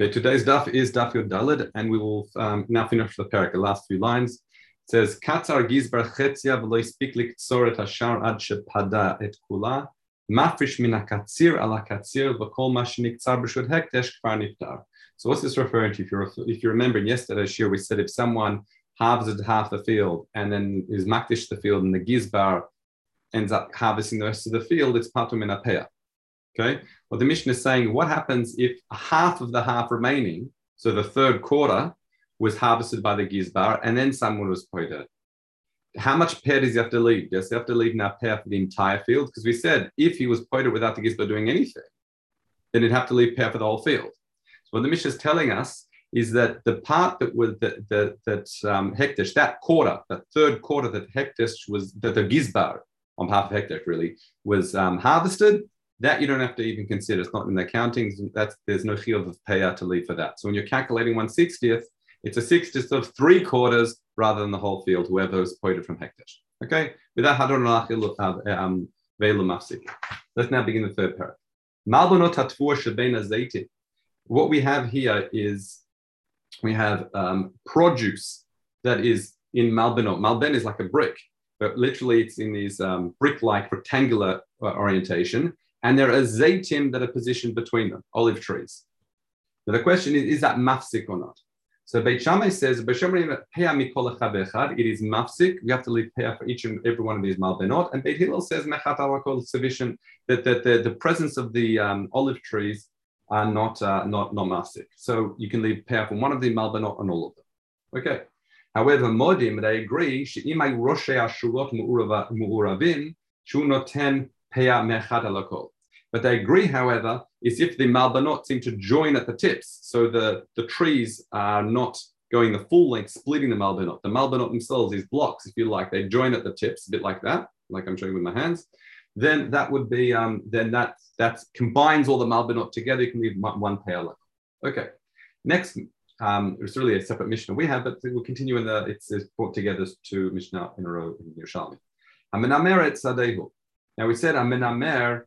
Okay, today's daf is daf Yod Daled, and we will um, now finish the parak, the last few lines. It says, Katzar gizbar chetzia v'lo yispik liktzoret hashar ad shepada et kula, mafrish min hakatzir ala katzir v'kol ma sheniktzar b'shud hekdesh kvar niftar. So what's this referring to? If you if you remember in yesterday's year, we said if someone harvested half the field and then is makdish the field and the gizbar ends up harvesting the rest of the field, it's patum in a Okay, well, the Mishnah is saying what happens if half of the half remaining, so the third quarter, was harvested by the gizbar and then someone was pointed. How much peah does he have to leave? Does he have to leave now peah for the entire field? Because we said if he was pointed without the gizbar doing anything, then he'd have to leave peah for the whole field. So what the Mishnah is telling us is that the part that was that that, that um, hekdesh, that quarter, that third quarter that hekdesh was that the gizbar on behalf of hekdesh really was um, harvested that you don't have to even consider. It's not in the accounting. That's there's no field of payout to leave for that. So when you're calculating 160th, it's a sixtieth of three quarters rather than the whole field, whoever is quoted from hekdesh. Okay, that, um, let's now begin the third Zaiti. What we have here is we have um, produce that is in malbenot. Malben is like a brick, but literally it's in these um, brick-like rectangular uh, orientation and there are zaytim that are positioned between them, olive trees. Now the question is, is that mafsik or not? So Beit Shammai says, it is mafsik. We have to leave peah for each and every one of these malbenot. And Beit Hillel says, mechat sufficient that, that the, the presence of the um, olive trees are not uh, not not mafsik. So you can leave peah from one of the malbenot and all of them. Okay. However, modim they agree she'imay roshei ashurot mu'uravim shu noten but they agree, however, is if the malbanot seem to join at the tips, so the, the trees are not going the full length, splitting the malbanot. The malbanot themselves, these blocks, if you like, they join at the tips, a bit like that, like I'm showing with my hands. Then that would be, um, then that that combines all the malbanot together. You can leave one peah. Okay. Next, um, it's really a separate Mishnah we have, but we'll continue in the, it's, it's brought together to Mishnah in a row in Yerushalmi. Amenameret Sadehu. Now we said Amenamer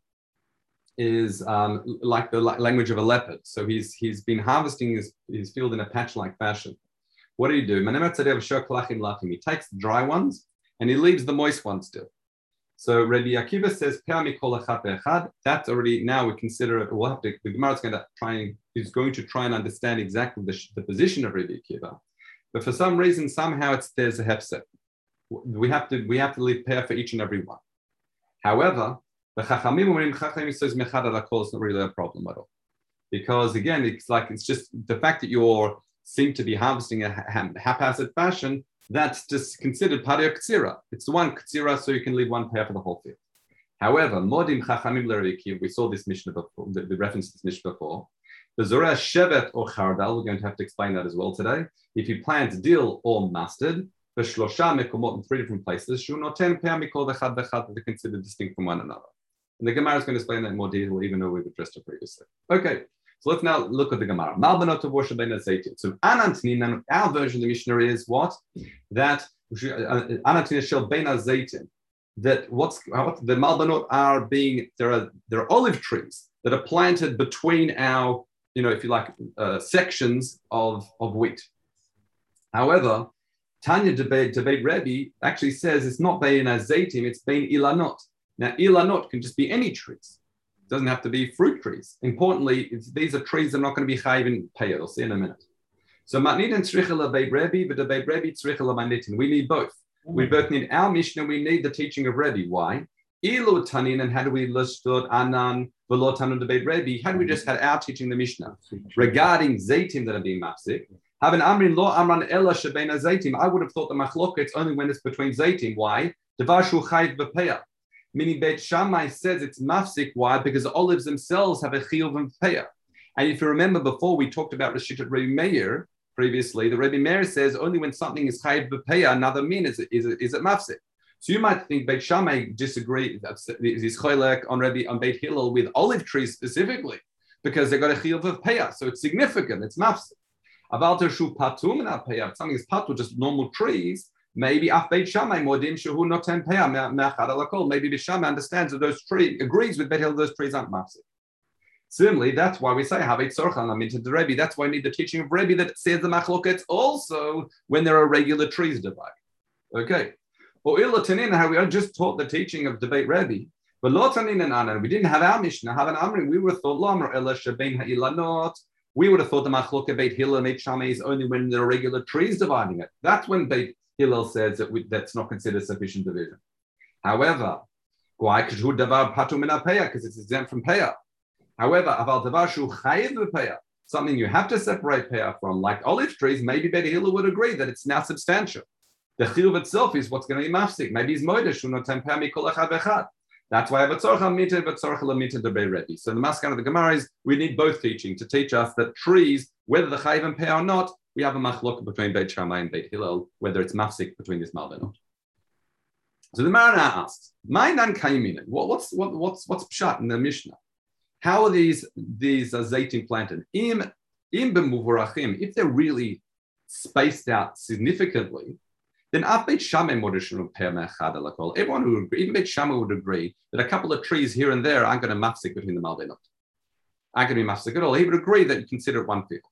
is um, like the language of a leopard. So he's he's been harvesting his, his field in a patch-like fashion. What do you do? He takes the dry ones and he leaves the moist ones still. So Rabbi Akiva says, that's already now we consider it, we'll have to, the Gemara is going to try and, is going to try and understand exactly the, the position of Rabbi Akiva. But for some reason, somehow it's there's a hefset. We have to we have to leave peah for each and every one. However, the Chachamim, when Chachamim says Mechad al it's not really a problem at all. Because again, it's like, it's just the fact that you're seem to be harvesting a haphazard fashion, that's just considered part of Katsira. It's one ktsira, so you can leave one peah for the whole field. However, Modim Chachamim Lerikim, we saw this Mishnah before, the, the reference to this Mishnah before. The zorah Shevet or Chardal, we're going to have to explain that as well today. If you plant dill or mustard, the Shlosha Mekomot in three different places, Shunot 10 Peah Mikol Vechad Vechad, they're considered distinct from one another. And the Gemara is going to explain that in more detail, even though we've addressed it previously. Okay, so let's now look at the Gemara. So our version of the missionary is what? That Anantnin shel ben zaytin. That what's what the Malbanot are being there are there are olive trees that are planted between our you know if you like uh, sections of of wheat. However, Tanya debate, debate Rebbe actually says it's not Bein Azaitim, it's Bein Ilanot. Now, Ilanot can just be any trees. It doesn't have to be fruit trees. Importantly, these are trees that are not going to be chayiv in payah. We'll see in a minute. So tzricha Beit Rebbe, but Beit Rebbe tzricha le'manitin. We need both. Mm. We both need our Mishnah. We need the teaching of Rebbe. Why? Ilu tanin, and how do we listed anan v'lo tanun Beit Rebbe? How do we just had our teaching the Mishnah regarding zaytim that are being mafsik? Have an amrin lo amran ella shebena zaytim. I would have thought the machlokah it's only when it's between zaytim. Why? Devashu chayv b'peah. Meaning Beit Shammai says it's mafsik. Why? Because the olives themselves have a chiyuv and peah. And if you remember before, we talked about Rashid Rebbe Meir previously. The Rebbe Meir says only when something is chayv b'peah, another min is it, is it, is it mafsik. So you might think Beit Shammai disagree, is choylek on Rebbe on Beit Hillel with olive trees specifically because they got a chiyuv of peah. So it's significant. It's mafsik. Avalter shu patum in Something is patu, just normal trees. Maybe af beit shammai modim shehu noten peah me'achad alakol. Maybe the shammai understands that those trees agrees with Beit Hillel. Those trees aren't mafsik. Similarly, that's why we say Havit Sorchan the Rebbe. That's why we need the teaching of Rebbe that says the machloket also when there are regular trees divided. Okay. Or Ilatanin, how we just taught the teaching of debate Rebbe. But Lotanin and Anan, we didn't have our Mishnah, have an Amrin. We would have thought Lamr Ella Shabein Ha'ilanot. We would have thought the machloket Beit Hillel and Beit Shammai is only when there are regular trees dividing it. That's when Beit Hillel says that we, that's not considered sufficient division. However, because it's exempt from payah. However, something you have to separate payah from, like olive trees, maybe Beit Hillel would agree that it's now substantial. The chiyuv itself is what's going to be mafsik. Maybe it's moedesh unotem peh mikol echad. That's why I have a tzorcha mita, but tzorcha lamita debei ready. So the maskan of the Gemara is we need both teaching to teach us that trees, whether the chayiv and pay or not, we have a machlok between Beit Shammai and Beit Hillel, whether it's mafsik between this mal or not. So the Marana asks, "My nan kaiminen. What, what's what, what's what's pshat in the Mishnah? How are these these uh, planted? Im im if they're really spaced out significantly, then Beit Shammai Everyone who agree, even Beit Shammai would agree that a couple of trees here and there aren't going to mafsik between the malbenot. Aren't going to be mafsik at all. He would agree that you consider it one field.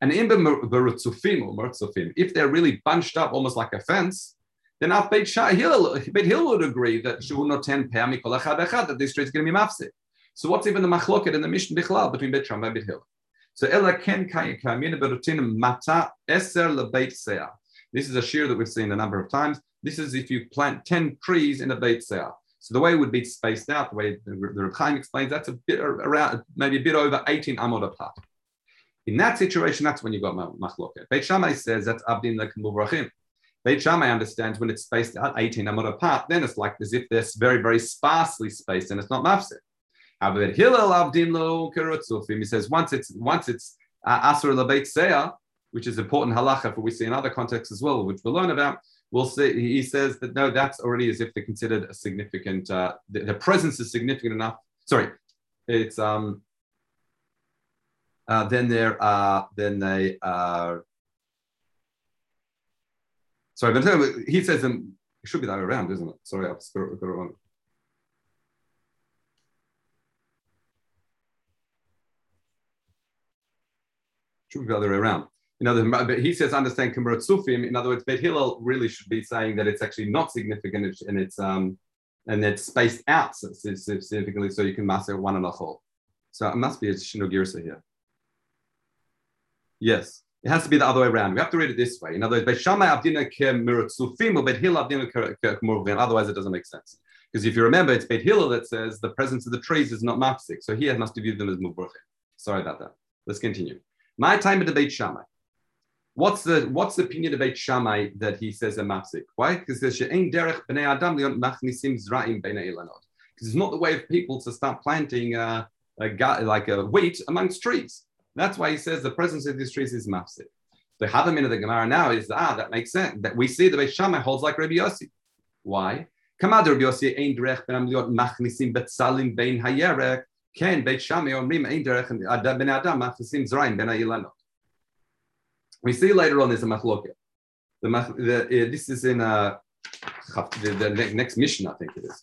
And in berutzufim or mertzufim, if they're really bunched up almost like a fence, then af Beit Hill, Beit Hill would agree that shu noten pe'ami kol that this tree is going to be mafsik. So what's even the machloket in the Mishnah bichlal between Beit Shammai and Beit Hill? So ella ken kayin berutin mata eser lebeit seah. This is a shear that we've seen a number of times. This is if you plant 10 trees in a beit seah. So the way it would be spaced out, the way the, the Reb explains, that's a bit around, maybe a bit over 18 amod apart. In that situation, that's when you got machloket. Beit Shammai says that's abdin lekum Beit Shammai understands when it's spaced out 18 amod apart, then it's like as if they're very, very sparsely spaced and it's not mafsik. However, Hillel abdin lo He says once it's once it's uh, asur lebeit seah, which is important halacha for we see in other contexts as well, which we'll learn about. We'll see. He says that no, that's already as if they're considered a significant. Uh, the, the, presence is significant enough. Sorry, it's um. Uh, then they're uh, then they are. Sorry, but he says them. It should be that way around, isn't it? Sorry, I've got it wrong. Should be the other way around in other but he says understand Kimbrat Sufim. In other words, Beit Hillel really should be saying that it's actually not significant and it's um and it's spaced out significantly so you can master one and a whole. So it must be a Shinogirsa here. Yes, it has to be the other way around. We have to read it this way. In other words, Beit Beit. Otherwise, it doesn't make sense. Because if you remember, it's Beit Hillel that says the presence of the trees is not mafsik. So here must have viewed them as muvurchim. Sorry about that. Let's continue. My time at the Beit Shammai. What's the what's the opinion about Shammai that he says a mafsik? Why? Because there's she'ein derech bnei adam machnisim zra'im bnei ilanot. Because it's not the way of people to start planting uh, a, like a wheat amongst trees. That's why he says the presence of these trees is mafsik. The hadamin of the Gemara now is ah that makes sense. That we see the Beit Shammai holds like Rabbi Yossi. Why? Kamad Rabbi Yossi derech ben amliot machnisim betzalim hayerek. Ken Shammai omrim derech ben adam machnisim ben. We see later on there's a machloket. The, the uh, this is in uh, the, the next Mishnah, I think it is.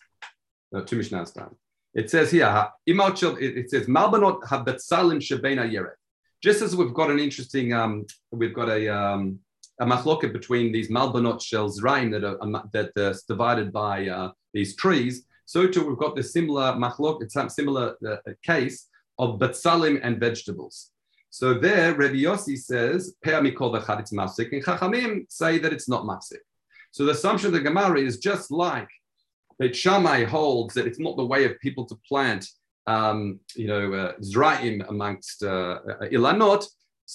No, two mishnahs time. It says here, it says Malbanot habetzalim shebena yeret. Just as we've got an interesting, um, we've got a um, a machloket between these malbanot shells rain that are um, that are divided by uh, these trees. So too, we've got this similar machlok, it's a similar uh, case of betzalim and vegetables. So there, Rabbi Yossi says, Pe'ah mikol v'chad it's mafsik, and Chachamim say that it's not mafsik. So the assumption of the Gemara is just like that Shammai holds that it's not the way of people to plant, um, you know, uh, zra'im amongst uh, uh ilanot,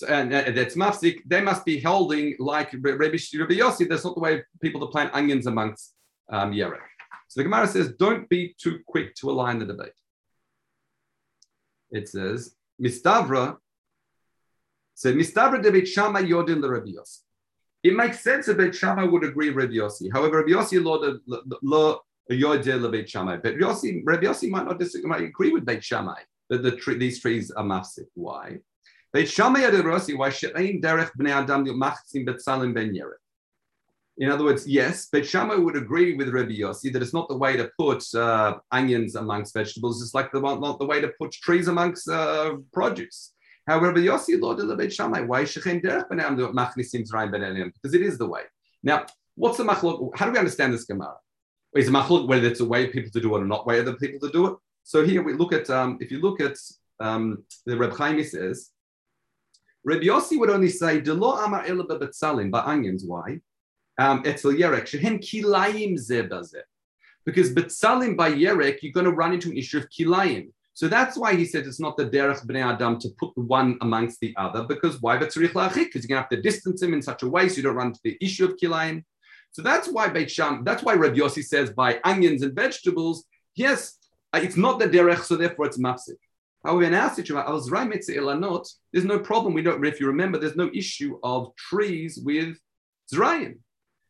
and uh, that's mafsik, they must be holding like Rabbi, Rabbi Yossi, that's not the way of people to plant onions amongst um, yerek. So the Gemara says, don't be too quick to align the debate. It says, Mistavra so Mistabra de Beit Yodin the Rabbi Yossi. It makes sense that Beit would agree with Rabbi Yossi. However, Rabbi Yossi lo Yodin the Beit Shammai. But Yossi, Rabbi Yossi might not disagree, might agree with Beit Shammai that the tree, these trees are massive. Why? Beit Shammai Yodin Rossi, why she'ain derech bnei adam machzim betzalim ben yerech. In other words, yes, but Shammai would agree with Rabbi Yossi that it's not the way to put uh, onions amongst vegetables. It's like the not the way to put trees amongst uh, produce. However, Yossi Lord Beit Shammai, why Shechem Derech Because it is the way. Now, what's the machlok? How do we understand this Gemara? Is a machlok whether it's a way of people to do it or not way other people to do it? So here we look at um, if you look at um, the Reb Chaim says, Reb Yossi would only say, "Delo amar ela betzalim by onions." Why? Um, etzel yerek shehem kilayim zebazeh. Because betzalim by yerek, you're going to run into an issue of kilayim. So that's why he said it's not the derech bnei adam to put one amongst the other. Because why? Because you're going to have to distance him in such a way so you don't run into the issue of kilayim. So that's why Beit Sham, that's why Reb Yossi says by onions and vegetables, yes, uh, it's not the derech, so therefore it's mafsik. However, in our situation, there's no problem. We don't, if you remember, there's no issue of trees with zrayim.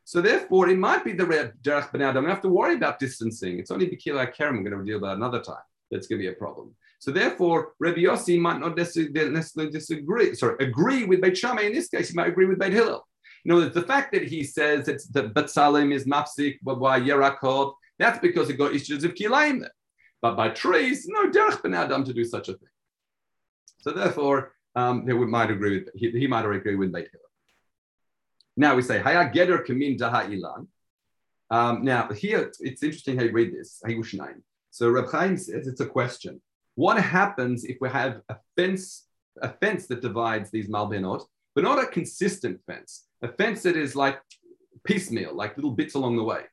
So therefore, it might be the derech ben adam. We have to worry about distancing. It's only bikila kerem. We're going to deal about another time. That's going to be a problem. So therefore, Rabbi Yossi might not necessarily disagree. Sorry, agree with Beit Shammai. In this case, he might agree with Beit Hillel. You know, the fact that he says that the Batsalim is mafsik, Yerakot, that's because he got issues of kilaim. But by trees, no derech ben adam to do such a thing. So therefore, um, would, might agree with he, he might agree with Beit Hillel. Now we say Haya Geder Kamin Daha Ilan. Um, now here it's interesting how you read this. So Reb Chaim says it's a question. What happens if we have a fence, a fence that divides these malbenot, but not a consistent fence, a fence that is like piecemeal, like little bits along the way?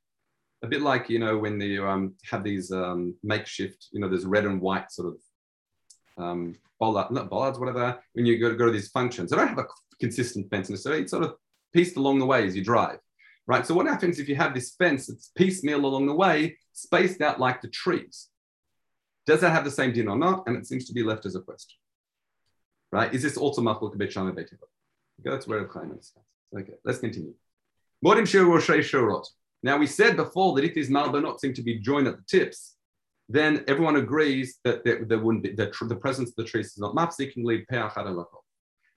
a bit like you know when you um, have these um, makeshift, you know, there's red and white sort of um, bollard, not bollards, whatever. When you go to, go to these functions, they don't have a consistent fence, so it's sort of pieced along the way as you drive, right? So what happens if you have this fence that's piecemeal along the way, spaced out like the trees? Does that have the same din or not? And it seems to be left as a question, right? Is this also machloek bet shama bet That's where Chaim starts. Okay, let's continue. Modim shorot. Now, we said before that if these malbanot seem to be joined at the tips, then everyone agrees that there, there wouldn't be, the, the presence of the trees is not mafsik and lead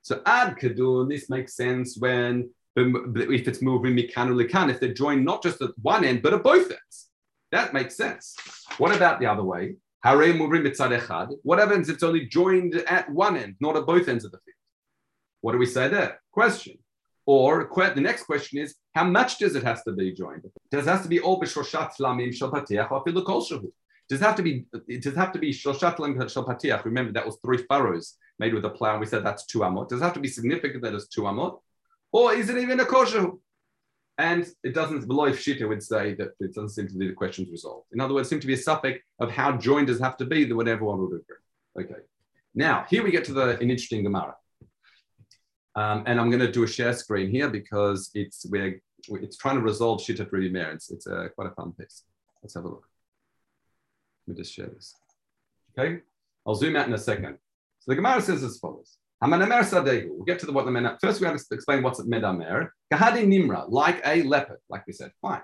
So ad kadun, this makes sense when if it's moving mikan or likan, if they're joined not just at one end but at both ends. That makes sense. What about the other way? What happens if it's only joined at one end, not at both ends of the field? What do we say there? Question. Or the next question is, how much does it have to be joined? Does it have to be all b'shoshat lamim shel or afilu kol? Does it have to be? Does it have to be shoshat lamim shel patiach? Remember that was three furrows made with a plow. We said that's two amot. Does it have to be significant that it's two amot, or is it even a kosher? And it doesn't. Below Shita would say that it doesn't seem to be the questions resolved. In other words, it seems to be a suffix of how joined does have to be that would everyone would agree. Okay. Now here we get to the an interesting Gemara. Um, and I'm going to do a share screen here because it's we're it's trying to resolve shit at Rebbe Meir. It's, it's a, quite a fun piece. Let's have a look. Let me just share this. Okay, I'll zoom out in a second. So the Gemara says as follows. We'll get to the what the men. First, we have to explain what's a medamer. Kahadi nimra, like a leopard, like we said. Fine.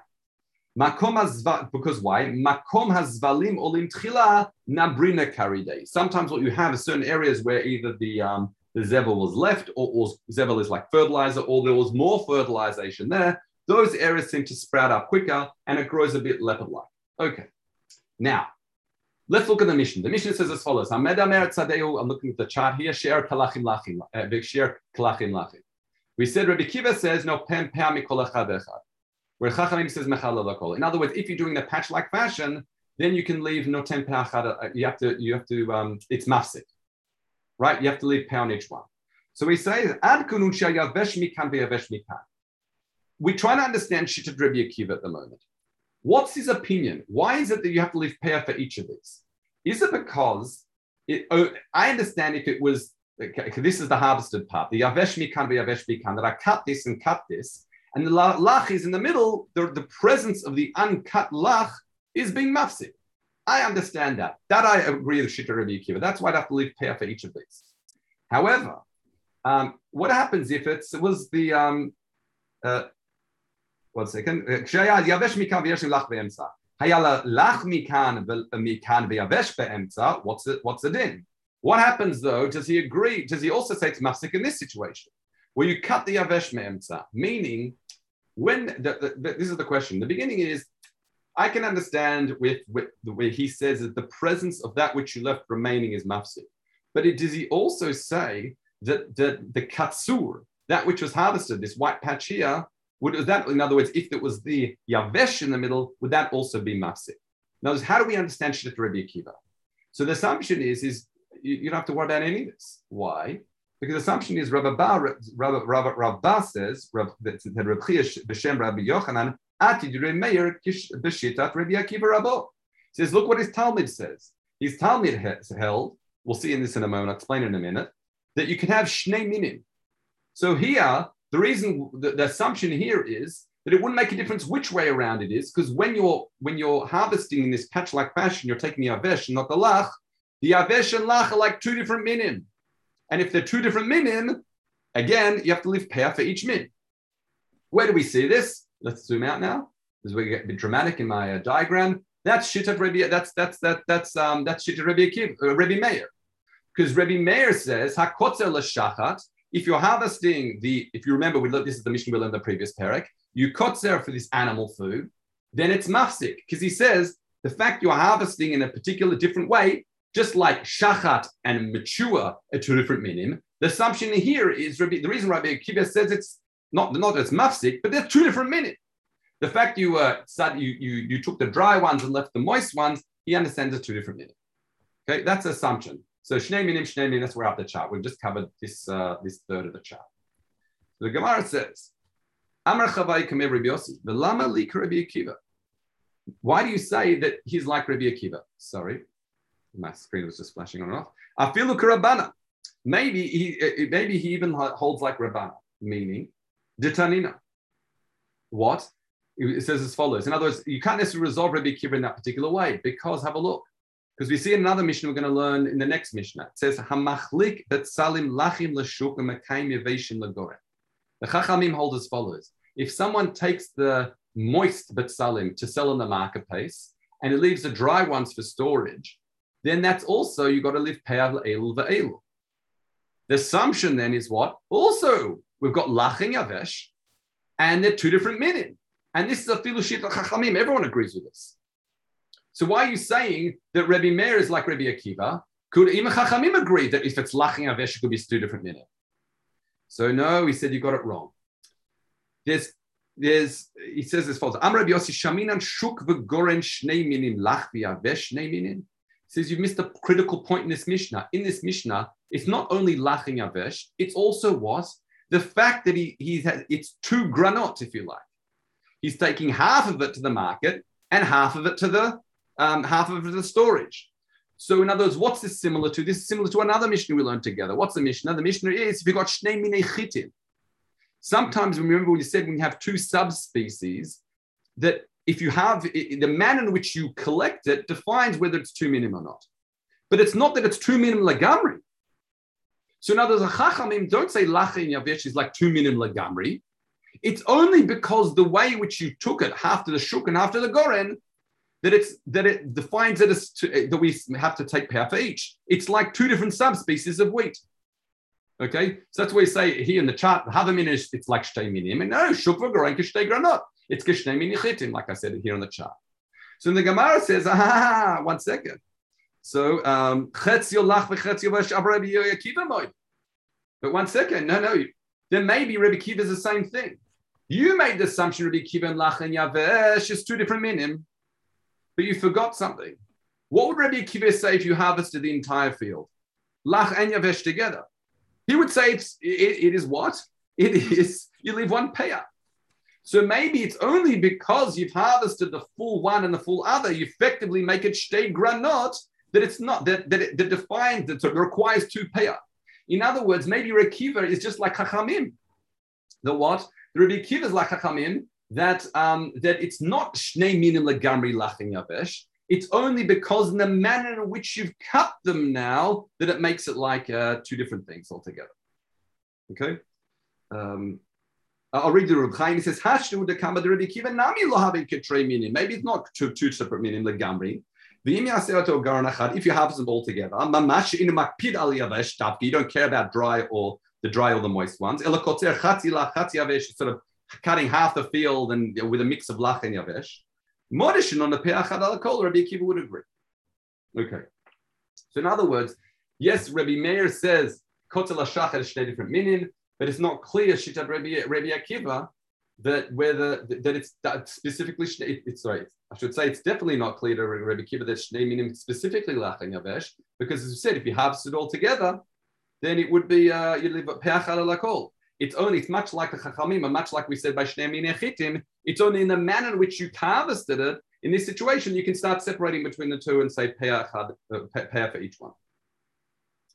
Because why? Makom hazvalim olim tchila nabrina. Sometimes what you have is certain areas where either the um, the zevel was left, or, or zevel is like fertilizer, or there was more fertilization there, those areas seem to sprout up quicker and it grows a bit leopard-like. Okay. Now, let's look at the Mishnah. The Mishnah says as follows. I'm looking at the chart here. Share kalachim lachim. Uh, share kalachim lachim. We said Rabbi Kiva says no pem Where Chachamim says In other words, if you're doing the patch-like fashion, then you can leave no ten uh, You have to. You have to. Um, it's mafsik right? You have to leave pay on each one. So we say, we try to understand Shittat Rabbi Akiva at the moment. What's his opinion? Why is it that you have to leave pay for each of these? Is it because it, oh, I understand if it was okay, this is the harvested part, the yavesh mikan yavesh mikan, that I cut this and cut this, and the lach is in the middle. The, the presence of the uncut lach is being mafsik. I understand that. That I agree with Shita Rabbi Akiva. That's why I have to leave peah for each of these. However, um, what happens if it was the um, uh, one second. What's the what's the din? What happens though? Does he agree? Does he also say it's masik in this situation, where you cut the yavesh me'emtza, meaning when the, the, this is the question. The beginning is, I can understand with, with the way he says that the presence of that which you left remaining is mafsik. But it, does he also say that the, the katsur, that which was harvested, this white patch here, would that, in other words, if it was the yavesh in the middle, would that also be mafsik? Now, how do we understand Shittat Rabbi Akiva? So the assumption is, is you, you, don't have to worry about any of this. Why? Because the assumption is Rabbi Ba, Rabbi, says, that Rabbi Yochanan, Says, look what his Talmud says. His Talmud has held, we'll see in this in a moment, I'll explain in a minute, that you can have Shnei Minim. So here, the reason, the, the assumption here is that it wouldn't make a difference which way around it is, because when you're when you're harvesting in this patch-like fashion, you're taking the avesh and not the lach. The avesh and lach are like two different minim, and if they're two different minim, again you have to leave peah for each min. Where do we see this? Let's zoom out now. Where you get a bit dramatic in my uh, diagram. That's Shittat Rabbi. That's that's that that's um that's Shittat Rabbi Akiv, uh, Rabbi Meir, because Rabbi Meir says hakotzer l'shachat. If you're harvesting the, if you remember, we looked, this is the Mishnah we learned in the previous parak you kotzer for this animal food, then it's mafsik because he says the fact you're harvesting in a particular different way, just like shachat and mature are two different minim. The assumption here is the reason Rabbi Akiva says it's not not it's mafsik, but they're two different minim. The fact you uh, you, you you took the dry ones and left the moist ones, he understands it's two different minim. Okay, that's assumption. So shnei minim, shnei minim, that's where up the chart. We've just covered this uh, this third of the chart. So the Gemara says, Amar Chavai Kameh Rabbi Yossi. Lama li Rabbi Akiva. Why do you say that he's like Rabbi Akiva? Sorry, my screen was just flashing on and off. Afilu Karabana. Maybe he, maybe he even holds like Rabbana, meaning Ditanina. What? It says as follows. In other words, you can't necessarily resolve Rabbi Akiva in that particular way because have a look. Because we see in another Mishnah we're going to learn in the next Mishnah. It says, Hamachlik betzalim lachim l'shuk u'mekayim yeveshim l'gorem. The Chachamim hold as follows if someone takes the moist betsalim to sell in the marketplace and it leaves the dry ones for storage, then that's also you got to live pe'av elul ve'elul. The assumption then is what? Also, we've got laching yavesh, and they're two different minim. And this is a filushit chachamim. Everyone agrees with this. So why are you saying that Rabbi Meir is like Rabbi Akiva? Could even chachamim agree that if it's laching yavesh, it could be two different minim? So no, he said you got it wrong. There's, there's, he says as follows: Am Rabbi Yossi Shaminan Shuk v'Goren Shnei Minim Lach v'Yavesh Shnei Minim. Says you've missed a critical point in this Mishnah. In this Mishnah, it's not only Lach and Yavesh, it's also what the fact that he he has it's two granots, if you like. He's taking half of it to the market and half of it to the um, half of it to the storage. So, in other words, what's this similar to? This is similar to another Mishnah we learned together. What's the Mishnah? The Mishnah is if you've got Shnei Minei Chitim, Sometimes remember when you said when you have two subspecies, that if you have the manner in which you collect it defines whether it's two minim or not. But it's not that it's two minim lagamri. So now there's a chachamim don't say lachin yavesh is like two minim lagamri. It's only because the way which you took it, after the shuk and to the goren, that it's that it defines it as to, that we have to take power for each. It's like two different subspecies of wheat. Okay, so that's why we say here in the chart, Havamin is it's like Shtei Minim, and no, Shukva Goren Kishtei Granot. It's Kishtei Minichitim, like I said here on the chart. So the Gemara says, ah, one second. So um. But one second, no, no, then maybe Rabbi Kiva is the same thing. You made the assumption Rabbi Kiva and Lach and Yavesh is two different minim, but you forgot something. What would Rabbi Kiva say if you harvested the entire field? Lach and Yavesh together. He would say it's it, it is what? It is you leave one payout. So maybe it's only because you've harvested the full one and the full other, you effectively make it shtei granot that it's not that that, it, that defines that requires two payout. In other words, maybe Rekiva is just like Chachamim. The what? The Rabbi Kiva is like Chachamim that um, that it's not shnei minim legamri lachin yavesh. It's only because in the manner in which you've cut them now that it makes it like uh, two different things altogether. Okay. Um, I'll read the Reb Chaim. He says, "Hashnu de kama de Rabbi Kiva nami lo meaning. Maybe it's not two, two separate meaning legamri. If you have them all together, you don't care about dry or the dry or the moist ones. Sort of cutting half the field and with a mix of lach and yavesh. Modishin on the pe'achad al kol, Rabbi Akiva would agree. Okay. So in other words, yes, Rabbi Meir says kotel hashachar is different meaning, but it's not clear Rabbi, Rabbi Akiva that whether that it's that specifically it, it's sorry, I should say it's definitely not clear to Rabbi Akiva that shnei meaning specifically lach and yavesh, because as you said, if you harvest it all together, then it would be uh, you live pe'achad al kol. It's only, it's much like the Chachamim, and much like we said by Shnei Chitim, it's only in the manner in which you harvested it. In this situation, you can start separating between the two and say pay, uh, for each one.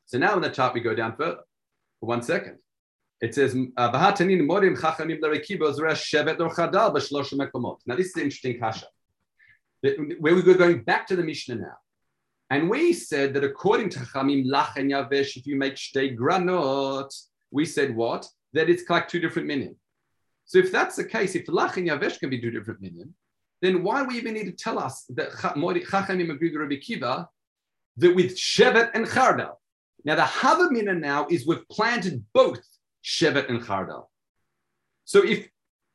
So now in the chart, we go down further for one second. It says, uh, Now this is the interesting kasha. Where we go going back to the Mishnah now. And we said that according to Chamim Lach and Yavesh, if you make shtei granot, we said what? that it's like two different minyan. So if that's the case, if lach and yavesh can be two different minyan, then why do we even need to tell us that Chachamim agree with Rabbi Kiva that with Shevet and Chardal? Now the Havamina now is we've planted both Shevet and Chardal. So if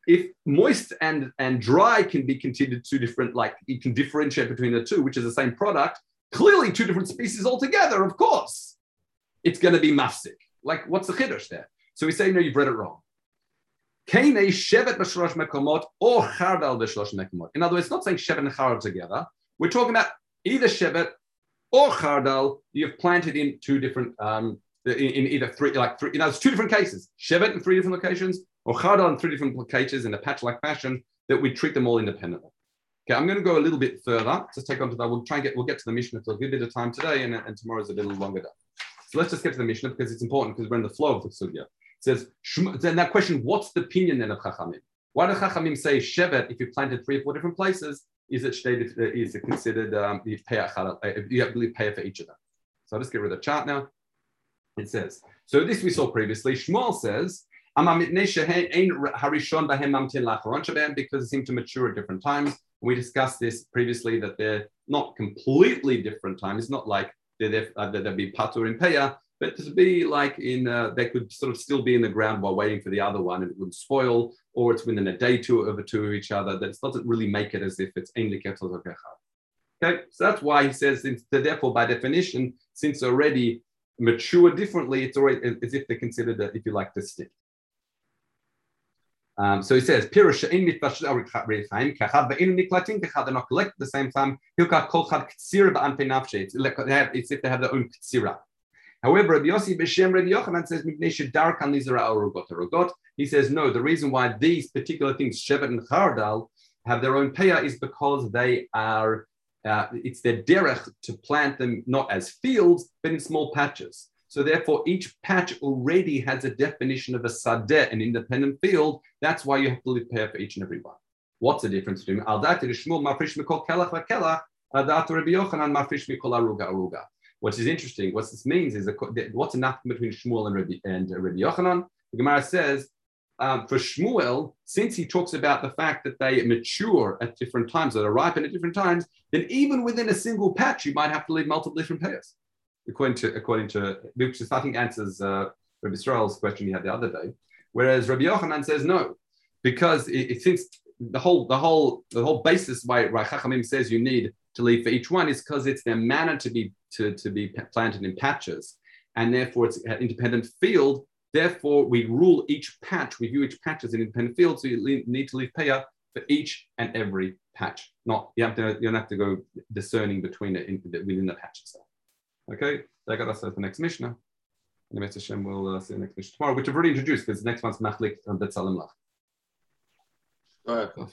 if moist and, and dry can be considered two different, like you can differentiate between the two, which is the same product, clearly two different species altogether, of course, it's going to be mafsik. Like, what's the chiddush there? So we say, no, you've read it wrong. In other words, not saying shevet and chardal together. We're talking about either shevet or chardal you've planted in two different, um, in, in, either three, like three, you know, it's two different cases. Shevet in three different locations or chardal in three different locations in a patch-like fashion that we treat them all independently. Okay, I'm going to go a little bit further. Just take on to that. We'll try and get, we'll get to the Mishnah for a good bit of time today and, and tomorrow's a little longer day. So let's just get to the Mishnah because it's important because we're in the flow of the Sugya says, then that question, what's the opinion then of Chachamim? Why do Chachamim say Shevet, if you planted three or four different places, is it is it considered, um, you have to pay for each of them? So I'll just get rid of the chart now. It says, so this we saw previously. Shmuel says, because it seemed to mature at different times. We discussed this previously that they're not completely different times. It's not like they're uh, they'd be patur in peya, but to be like in, uh, they could sort of still be in the ground while waiting for the other one and it would spoil, or it's within a day two the two of each other. That doesn't really make it as if it's only ketel Okay, so that's why he says, since therefore, by definition, since already mature differently, it's already as if they're considered, that, if you like, distinct. Um, so he says, Pirush in they're not collected the same time. It's if they have their own ktsira. However, Rabbi B'Shem Yochanan says, He says, no, the reason why these particular things, Shevet and Chardal, have their own payah is because they are, uh, it's their derech to plant them not as fields, but in small patches. So therefore, each patch already has a definition of a sadeh, an independent field. That's why you have to payah for each and every one. What's the difference between al dati Shmuel mafrish mikol kelach v'kelach, al Rabbi Yochanan mafrish mikol aruga aruga. What is interesting, what this means is what's enough between Shmuel and Rabbi, and Rabbi Yochanan. The Gemara says um, for Shmuel, since he talks about the fact that they mature at different times, that are ripen at different times, then even within a single patch, you might have to leave multiple different pairs. According to, according to which I think answers uh, Rabbi Israel's question he had the other day. Whereas Rabbi Yochanan says no, because it, it since the whole the whole the whole basis why Chachamim says you need to leave for each one is because it's their manner to be to, to be planted in patches, and therefore it's an independent field. Therefore, we rule each patch, we view each patch as an independent field, so you need to leave payah for each and every patch. Not you have to you don't have to go discerning between it in, within the patch itself. Okay, that got us to the next Mishnah. And the Hashem will uh, see the next Mishnah tomorrow, which I've already introduced because the next one's Machlik and Betzalim Lach. All right.